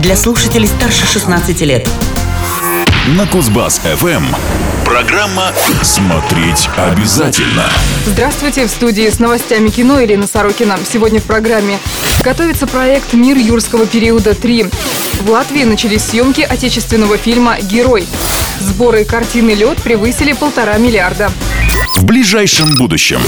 для слушателей старше 16 лет. На Кузбасс-ФМ. Программа «Смотреть обязательно». Здравствуйте, в студии с новостями кино Ирина Сорокина. Сегодня в программе готовится проект «Мир юрского периода 3». В Латвии начались съемки отечественного фильма «Герой». Сборы картины «Лед» превысили полтора миллиарда. В ближайшем будущем.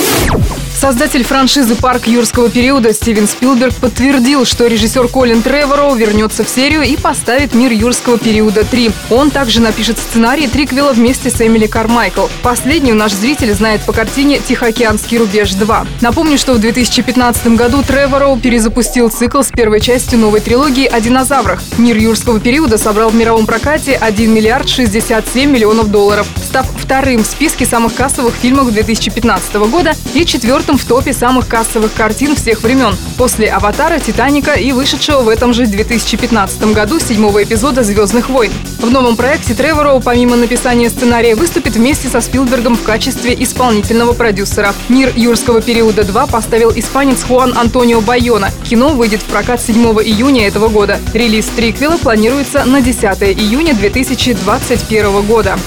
Создатель франшизы «Парк юрского периода» Стивен Спилберг подтвердил, что режиссер Колин Тревороу вернется в серию и поставит «Мир юрского периода 3». Он также напишет сценарий триквела вместе с Эмили Кармайкл. Последнюю наш зритель знает по картине «Тихоокеанский рубеж 2». Напомню, что в 2015 году Тревороу перезапустил цикл с первой частью новой трилогии о динозаврах. «Мир юрского периода» собрал в мировом прокате 1 миллиард 67 миллионов долларов, став вторым в списке самых кассовых фильмов 2015 года и четвертым в топе самых кассовых картин всех времен. После «Аватара», «Титаника» и вышедшего в этом же 2015 году седьмого эпизода «Звездных войн». В новом проекте Тревороу, помимо написания сценария, выступит вместе со Спилбергом в качестве исполнительного продюсера. «Мир юрского периода 2» поставил испанец Хуан Антонио Байона. Кино выйдет в прокат 7 июня этого года. Релиз триквела планируется на 10 июня 2021 года.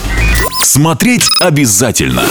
Смотреть обязательно.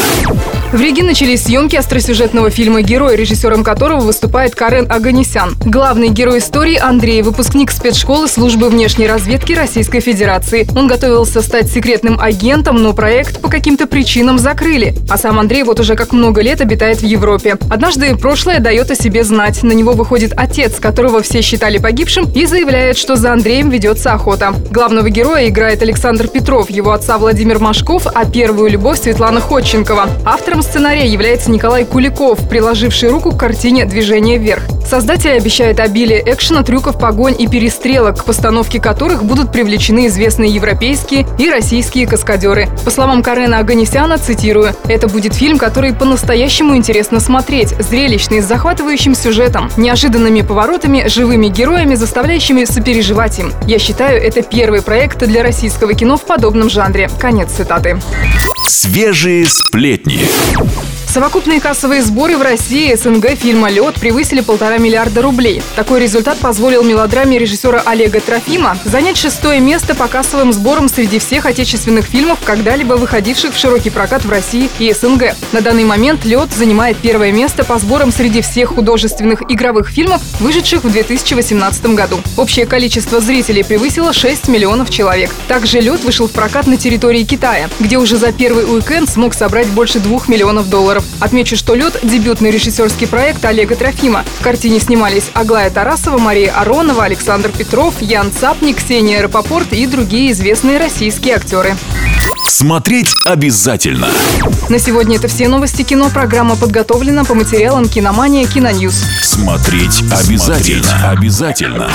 В Риге начались съемки остросюжетного фильма «Герой», режиссером которого выступает Карен Аганесян. Главный герой истории Андрей, выпускник спецшколы службы внешней разведки Российской Федерации. Он готовился стать секретным агентом, но проект по каким-то причинам закрыли. А сам Андрей вот уже как много лет обитает в Европе. Однажды прошлое дает о себе знать. На него выходит отец, которого все считали погибшим, и заявляет, что за Андреем ведется охота. Главного героя играет Александр Петров, его отца Владимир Машков, а первую любовь Светлана Ходченкова. Автором сценария является Николай Куликов, приложивший руку к картине «Движение вверх». Создатели обещают обилие экшена, трюков, погонь и перестрелок, к постановке которых будут привлечены известные европейские и российские каскадеры. По словам Карена Аганесяна, цитирую, «Это будет фильм, который по-настоящему интересно смотреть, зрелищный, с захватывающим сюжетом, неожиданными поворотами, живыми героями, заставляющими сопереживать им. Я считаю, это первый проект для российского кино в подобном жанре». Конец цитаты. Свежие сплетни. Совокупные кассовые сборы в России СНГ фильма «Лед» превысили полтора миллиарда рублей. Такой результат позволил мелодраме режиссера Олега Трофима занять шестое место по кассовым сборам среди всех отечественных фильмов, когда-либо выходивших в широкий прокат в России и СНГ. На данный момент «Лед» занимает первое место по сборам среди всех художественных игровых фильмов, вышедших в 2018 году. Общее количество зрителей превысило 6 миллионов человек. Также «Лед» вышел в прокат на территории Китая, где уже за первый уикенд смог собрать больше 2 миллионов долларов. Отмечу, что «Лед» — дебютный режиссерский проект Олега Трофима. В картине снимались Аглая Тарасова, Мария Аронова, Александр Петров, Ян Цапник, Ксения Рапопорт и другие известные российские актеры. Смотреть обязательно. На сегодня это все новости кино. Программа подготовлена по материалам «Киномания. Киноньюз». Смотреть обязательно. Смотреть обязательно.